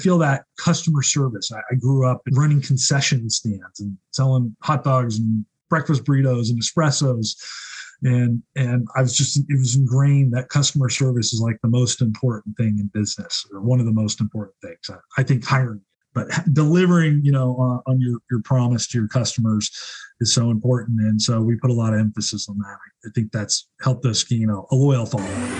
feel that customer service. I, I grew up running concession stands and selling hot dogs and breakfast burritos and espressos. And and i was just it was ingrained that customer service is like the most important thing in business or one of the most important things i, I think hiring. But delivering you know uh, on your your promise to your customers is so important. And so we put a lot of emphasis on that. I think that's helped us you know a loyal following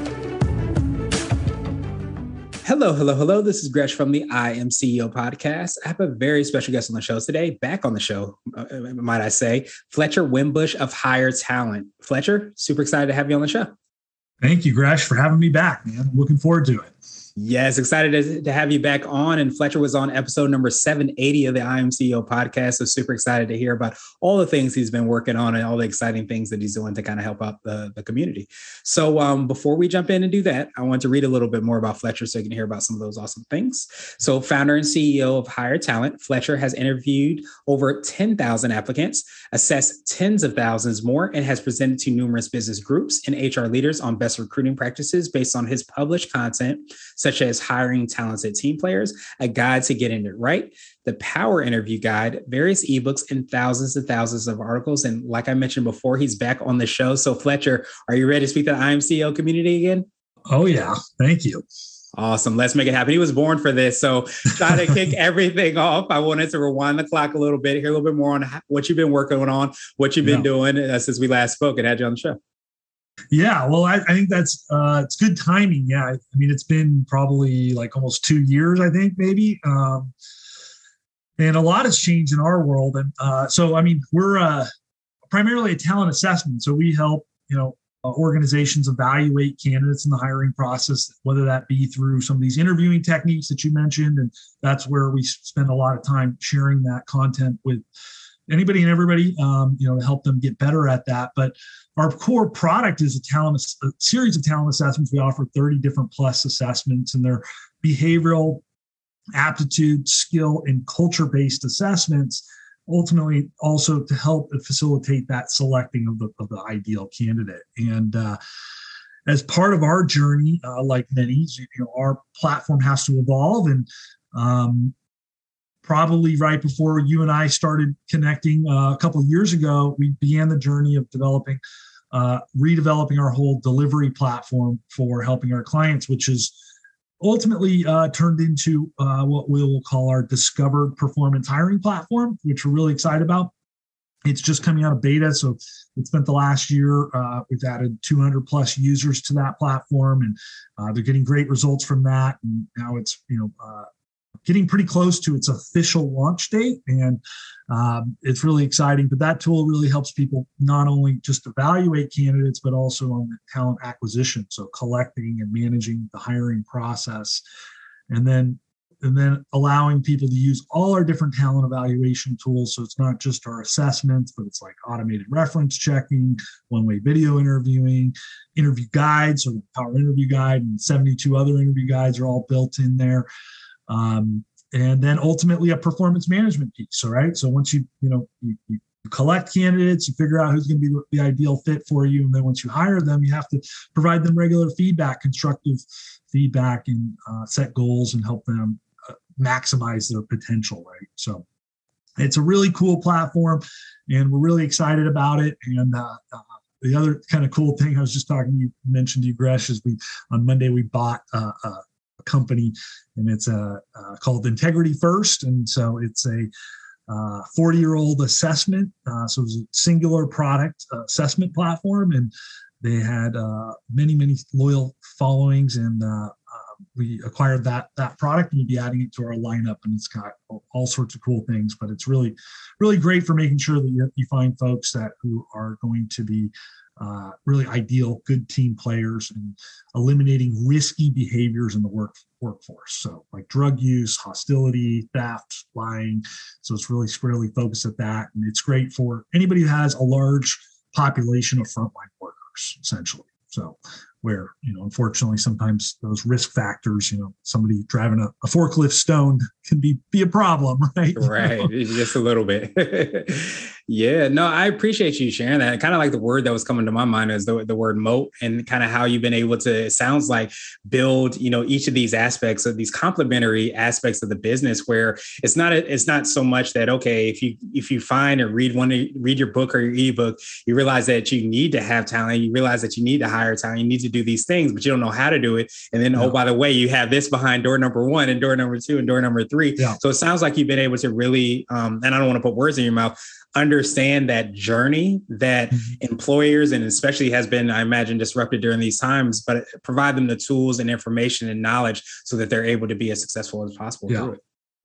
Hello, hello, hello. This is Gresh from the I Am CEO podcast. I have a very special guest on the show today, back on the show, uh, might I say, Fletcher Wimbush of Hire Talent. Fletcher, super excited to have you on the show. Thank you, Gresh, for having me back, man. I'm looking forward to it. Yes, excited to, have you back on. And Fletcher was on episode number 780 of the I Am CEO podcast. So super excited to hear about all the things he's been working on and all the exciting things that he's doing to kind of help out the, the community. So um, before we jump in and do that, I want to read a little bit more about Fletcher so you can hear about some of those awesome things. So founder and CEO of Hire Talent, Fletcher has interviewed over 10,000 applicants, assessed tens of thousands more, and has presented to numerous business groups and HR leaders on best recruiting practices based on his published content such as hiring talented team players, a guide to getting it right, the Power Interview Guide, various ebooks, and thousands and thousands of articles. And like I mentioned before, he's back on the show. So, Fletcher, are you ready to speak to the I Am CEO community again? Oh, yeah. Thank you. Awesome. Let's make it happen. He was born for this. So, try to kick everything off. I wanted to rewind the clock a little bit, hear a little bit more on what you've been working on, what you've been yeah. doing uh, since we last spoke and had you on the show. Yeah, well, I, I think that's uh, it's good timing. Yeah, I, I, mean, it's been probably like almost two years, I think, maybe. Um, and a lot has changed in our world, and uh, so I mean, we're uh, primarily a talent assessment. So we help, you know, uh, organizations evaluate candidates in the hiring process, whether that be through some of these interviewing techniques that you mentioned, and that's where we spend a lot of time sharing that content with anybody and everybody, um, you know, to help them get better at that. But our core product is a talent a series of talent assessments. We offer 30 different plus assessments, and they're behavioral, aptitude, skill, and culture-based assessments. Ultimately, also to help facilitate that selecting of the, of the ideal candidate. And uh, as part of our journey, uh, like many, you know, our platform has to evolve, and um, probably right before you and I started connecting uh, a couple years ago, we began the journey of developing, uh, redeveloping our whole delivery platform for helping our clients, which is ultimately uh, turned into uh, what we will call our discovered performance hiring platform, which we're really excited about. It's just coming out of beta, so it spent the last year. Uh, we've added 200 plus users to that platform, and uh, they're getting great results from that. And now it's you know getting pretty close to its official launch date, and um, it's really exciting. But that tool really helps people not only just evaluate candidates, but also on the talent acquisition, so collecting and managing the hiring process, and then and then allowing people to use all our different talent evaluation tools. So it's not just our assessments, but it's like automated reference checking, one way video interviewing, interview guides, so Power Interview Guide, and 72 other interview guides are all built in there um, and then ultimately a performance management piece. All right. So once you you know you, you collect candidates, you figure out who's going to be the ideal fit for you, and then once you hire them, you have to provide them regular feedback, constructive feedback, and uh, set goals and help them uh, maximize their potential. Right. So it's a really cool platform, and we're really excited about it. And uh, uh the other kind of cool thing I was just talking, you mentioned you, Gresh, is we on Monday we bought uh, uh company, and it's a uh, called Integrity First, and so it's a 40 uh, year old assessment. Uh, so it's a singular product uh, assessment platform, and they had many many loyal followings, and we acquired that that product and we'll be adding it to our lineup and it's got all sorts of cool things but it's really really great for making sure that you, you find folks that who are going to be uh, really ideal, good team players, and eliminating risky behaviors in the work workforce. So like drug use, hostility, theft, lying. So it's really squarely focused at that, and it's great for anybody who has a large population of frontline workers, essentially. So where you know unfortunately sometimes those risk factors you know somebody driving a, a forklift stoned can be be a problem right? Right just a little bit. Yeah no i appreciate you sharing that. Kind of like the word that was coming to my mind is the, the word moat and kind of how you've been able to it sounds like build you know each of these aspects of these complementary aspects of the business where it's not it's not so much that okay if you if you find or read one read your book or your ebook you realize that you need to have talent you realize that you need to hire talent you need to do these things, but you don't know how to do it. And then, oh, by the way, you have this behind door number one and door number two and door number three. Yeah. So it sounds like you've been able to really, um, and I don't want to put words in your mouth, understand that journey that mm-hmm. employers and especially has been i imagine disrupted during these times but provide them the tools and information and knowledge so that they're able to be as successful as possible yeah.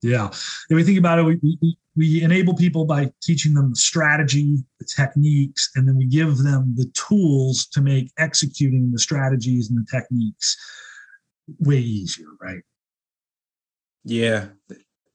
Yeah. If we think about it, we, we, we enable people by teaching them the strategy, the techniques, and then we give them the tools to make executing the strategies and the techniques way easier, right? Yeah.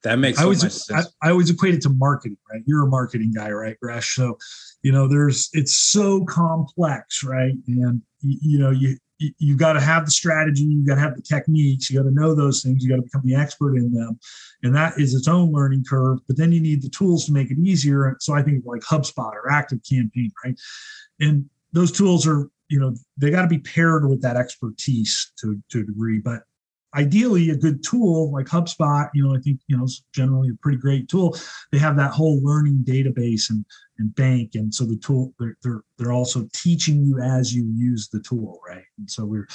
That makes so I always, I, I, always equate it to marketing, right? You're a marketing guy, right, Gresh? So, you know, there's it's so complex, right? And you know, you you got to have the strategy, you've got to have the techniques, you got to know those things, you got to become the expert in them. And that is its own learning curve. But then you need the tools to make it easier. So I think like HubSpot or Active Campaign, right? And those tools are, you know, they got to be paired with that expertise to, to a degree. But ideally a good tool like HubSpot, you know, I think, you know, is generally a pretty great tool. They have that whole learning database and, and bank. And so the tool, they're, they're, they're also teaching you as you use the tool. Right. And so we're,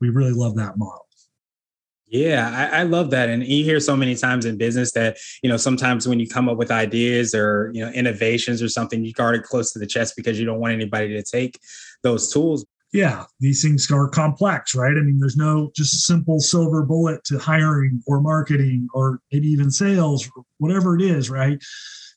we really love that model. Yeah, I, I, love that. And you hear so many times in business that, you know, sometimes when you come up with ideas or, you know, innovations or something, you guard it close to the chest because you don't want anybody to take those tools yeah, these things are complex, right? I mean, there's no just simple silver bullet to hiring or marketing or maybe even sales, whatever it is, right?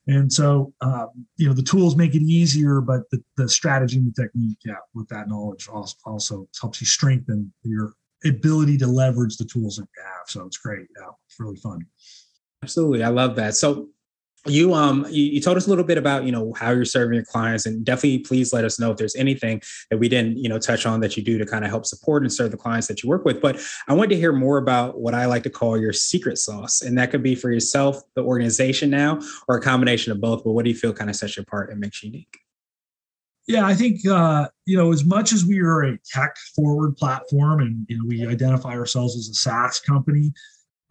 And so, um, you know, the tools make it easier, but the, the strategy and the technique, yeah, with that knowledge also, also helps you strengthen your ability to leverage the tools that you have. So it's great. Yeah, it's really fun. Absolutely. I love that. So you um you, you, told us a little bit about you know how you're serving your clients and definitely please let us know if there's anything that we didn't you know touch on that you do to kind of help support and serve the clients that you work with but i wanted to hear more about what i like to call your secret sauce and that could be for yourself the organization now or a combination of both but what do you feel kind of sets you apart and makes you unique yeah, I think uh, you know as much as we are a tech forward platform, and you know we identify ourselves as a SaaS company.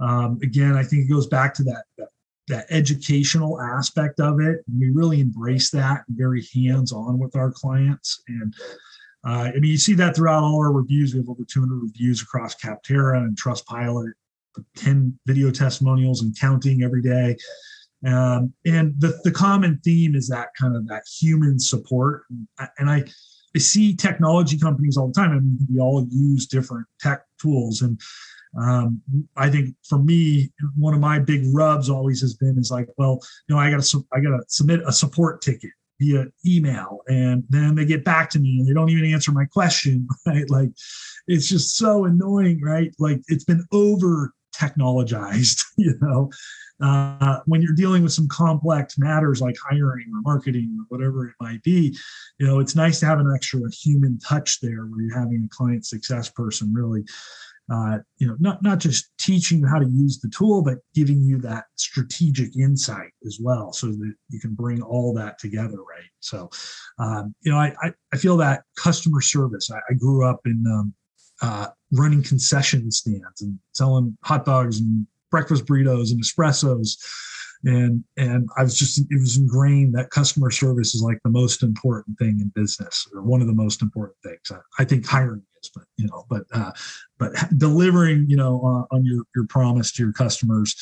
Um, again, I think it goes back to that, that that educational aspect of it. We really embrace that very hands on with our clients. And uh, I mean, you see that throughout all our reviews. We have over 200 reviews across Capterra and Trustpilot, 10 video testimonials and counting every day. Um, and the, the common theme is that kind of that human support. And I, and I, I see technology companies all the time. I mean, we all use different tech tools. And um, I think for me, one of my big rubs always has been is like, well, you know, I got to I got to submit a support ticket via email, and then they get back to me and they don't even answer my question, right? Like, it's just so annoying, right? Like, it's been over technologized, you know. Uh, when you're dealing with some complex matters like hiring or marketing or whatever it might be, you know, it's nice to have an extra human touch there where you're having a client success person really uh, you know, not not just teaching you how to use the tool, but giving you that strategic insight as well, so that you can bring all that together, right? So, um, you know, I, I, I feel that customer service. I, I grew up in um, uh, running concession stands and selling hot dogs and breakfast burritos and espressos and and I was just it was ingrained that customer service is like the most important thing in business or one of the most important things. I, I think hiring is, but you know, but uh, but delivering you know uh, on your your promise to your customers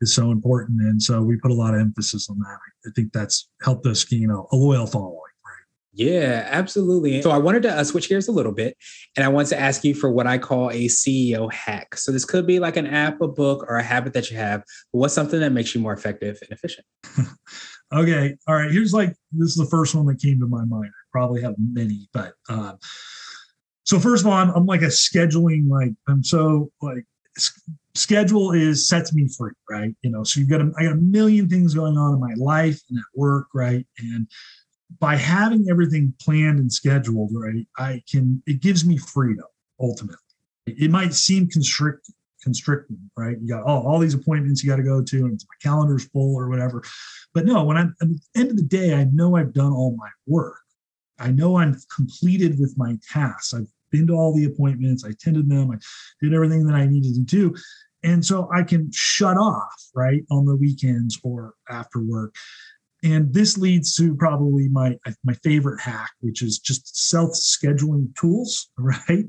is so important, and so we put a lot of emphasis on that. I think that's helped us you know a loyal following. Yeah, absolutely. So I wanted to uh, switch gears a little bit and I want to ask you for what I call a CEO hack. So this could be like an app, a book, or a habit that you have, but what's something that makes you more effective and efficient? okay. All right. Here's like, this is the first one that came to my mind. I probably have many, but um, so first of all, I'm, I'm like a scheduling like I'm so like schedule is sets me free, right? You know, so you've got a, I got a million things going on in my life and at work, right? And by having everything planned and scheduled, right, I can it gives me freedom ultimately. It might seem constricting, constricting, right? You got all, all these appointments you got to go to, and my calendar's full or whatever. But no, when I'm at the end of the day, I know I've done all my work. I know I'm completed with my tasks. I've been to all the appointments, I attended them, I did everything that I needed to do. And so I can shut off, right, on the weekends or after work. And this leads to probably my my favorite hack, which is just self-scheduling tools, right?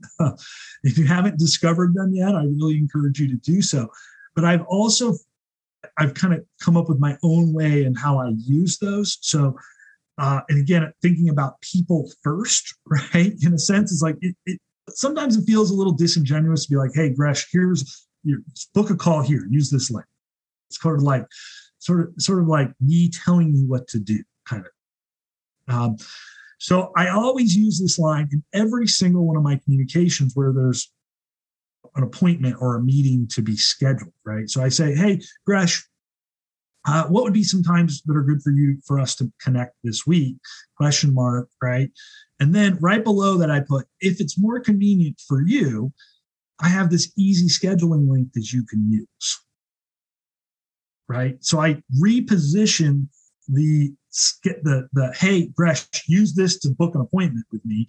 if you haven't discovered them yet, I really encourage you to do so. But I've also I've kind of come up with my own way and how I use those. So uh, and again, thinking about people first, right? In a sense, it's like it, it sometimes it feels a little disingenuous to be like, hey, Gresh, here's your book a call here, use this link. It's sort of like sort of sort of like me telling you what to do, kind of. Um, so I always use this line in every single one of my communications where there's an appointment or a meeting to be scheduled, right? So I say, hey, Gresh, uh, what would be some times that are good for you for us to connect this week? Question mark, right? And then right below that, I put if it's more convenient for you, I have this easy scheduling link that you can use. Right. So I reposition the the the hey Gresh, use this to book an appointment with me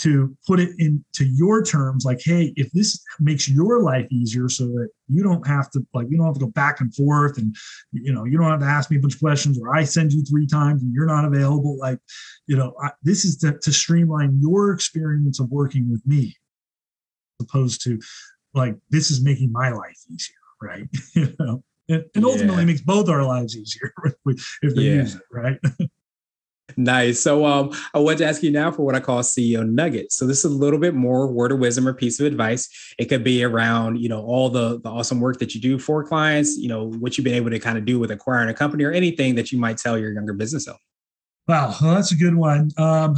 to put it into your terms like hey if this makes your life easier so that you don't have to like you don't have to go back and forth and you know you don't have to ask me a bunch of questions or i send you three times and you're not available like you know I, this is to, to streamline your experience of working with me as opposed to like this is making my life easier right you know and, and ultimately yeah. makes both our lives easier if they yeah. use it right Nice. So um, I want to ask you now for what I call CEO nuggets. So this is a little bit more word of wisdom or piece of advice. It could be around, you know, all the, the awesome work that you do for clients, you know, what you've been able to kind of do with acquiring a company or anything that you might tell your younger business owner. Wow, well, that's a good one. Um,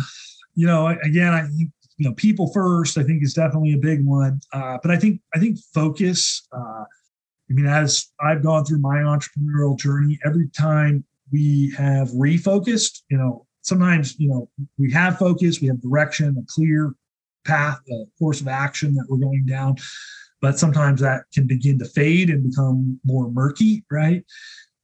you know, again, I think you know people first. I think is definitely a big one. Uh, but I think I think focus. Uh, I mean, as I've gone through my entrepreneurial journey, every time we have refocused. You know, sometimes you know we have focus, we have direction, a clear path, a course of action that we're going down, but sometimes that can begin to fade and become more murky, right?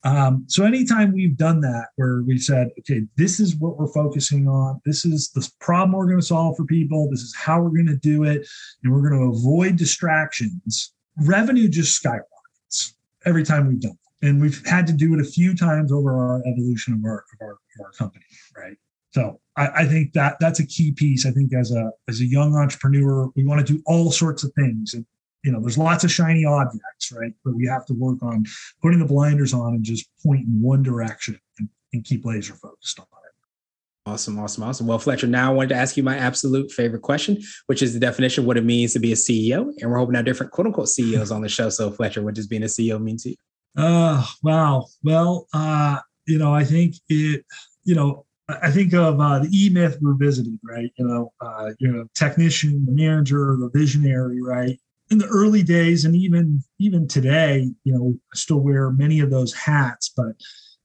Um, so anytime we've done that, where we said, okay, this is what we're focusing on, this is the problem we're going to solve for people, this is how we're going to do it, and we're going to avoid distractions, revenue just skyrockets every time we've done and we've had to do it a few times over our evolution of our of our, of our company, right? So I, I, think that that's a key piece. I think as a as a young entrepreneur, we want to do all sorts of things, and you know, there's lots of shiny objects, right? But we have to work on putting the blinders on and just point in one direction and, and keep laser focused on it. Awesome, awesome, awesome. Well, Fletcher, now I wanted to ask you my absolute favorite question, which is the definition of what it means to be a CEO. And we're hoping have different quote unquote CEOs on the show. So, Fletcher, what does being a CEO mean to you? Uh, wow. Well, uh, you know, I think it, you know, I think of uh, the E Myth revisited, right? You know, uh, you know, technician, the manager, the visionary, right? In the early days, and even even today, you know, I still wear many of those hats. But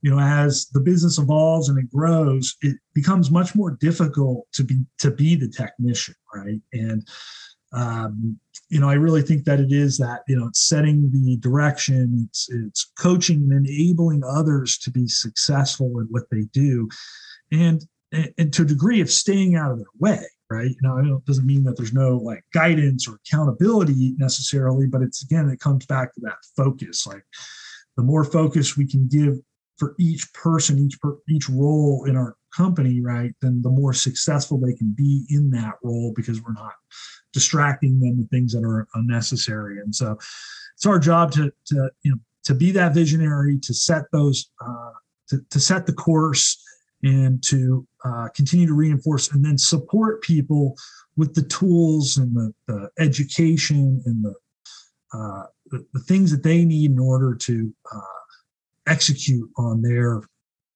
you know, as the business evolves and it grows, it becomes much more difficult to be to be the technician, right? And um, you know, I really think that it is that, you know, it's setting the direction, it's, it's coaching and enabling others to be successful in what they do. And, and to a degree of staying out of their way, right? You know, it doesn't mean that there's no like guidance or accountability necessarily, but it's again, it comes back to that focus. Like the more focus we can give for each person, each per, each role in our company, right, then the more successful they can be in that role because we're not distracting them with things that are unnecessary. And so it's our job to, to you know, to be that visionary, to set those, uh, to, to set the course and to uh, continue to reinforce and then support people with the tools and the, the education and the, uh, the, the, things that they need in order to uh, execute on their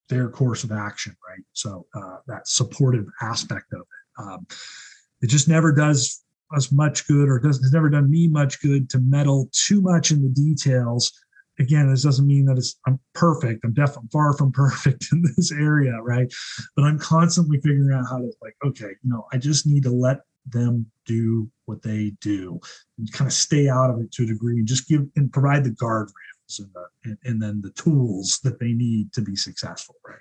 their course of action, right? So uh, that supportive aspect of it. Um, it just never does us much good, or does has never done me much good to meddle too much in the details. Again, this doesn't mean that it's I'm perfect. I'm definitely far from perfect in this area, right? But I'm constantly figuring out how to like, okay, you know, I just need to let them do what they do and kind of stay out of it to a degree and just give and provide the guardrails and, the, and, and then the tools that they need to be successful, right?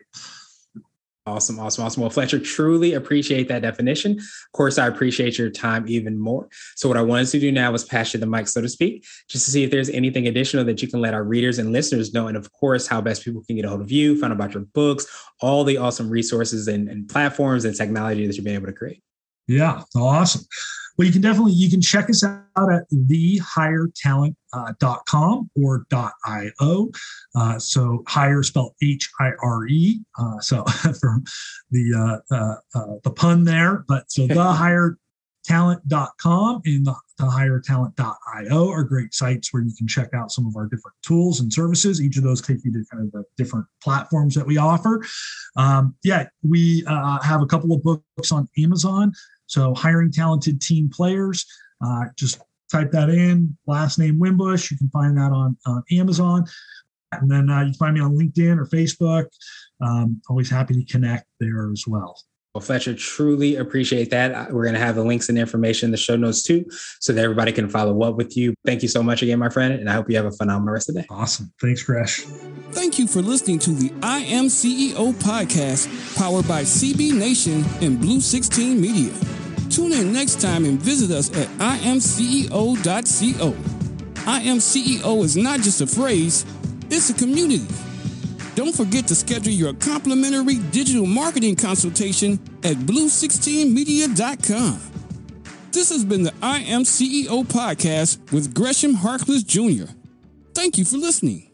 Awesome, awesome, awesome. Well, Fletcher, truly appreciate that definition. Of course, I appreciate your time even more. So, what I wanted to do now was pass you the mic, so to speak, just to see if there's anything additional that you can let our readers and listeners know. And of course, how best people can get a hold of you, find out about your books, all the awesome resources and, and platforms and technology that you've been able to create. Yeah, awesome. Well, you can definitely you can check us out at thehiretalent.com uh, or .io. Uh, so hire spelled H I R E. Uh, so from the uh, uh, uh, the pun there, but so the hire talent.com and the, the hiretalent.io are great sites where you can check out some of our different tools and services. Each of those take you to kind of the different platforms that we offer. Um, yeah, we uh, have a couple of books on Amazon. So hiring talented team players, uh, just type that in, last name Wimbush. You can find that on, on Amazon. And then uh, you can find me on LinkedIn or Facebook. Um, always happy to connect there as well. Well, Fletcher, truly appreciate that. We're going to have the links and information in the show notes too, so that everybody can follow up with you. Thank you so much again, my friend, and I hope you have a phenomenal rest of the day. Awesome. Thanks, Gresh. Thank you for listening to the I Am CEO podcast, powered by CB Nation and Blue 16 Media. Tune in next time and visit us at imceo.co. I Am CEO is not just a phrase, it's a community. Don't forget to schedule your complimentary digital marketing consultation at blue16media.com. This has been the I Am CEO podcast with Gresham Harkless Jr. Thank you for listening.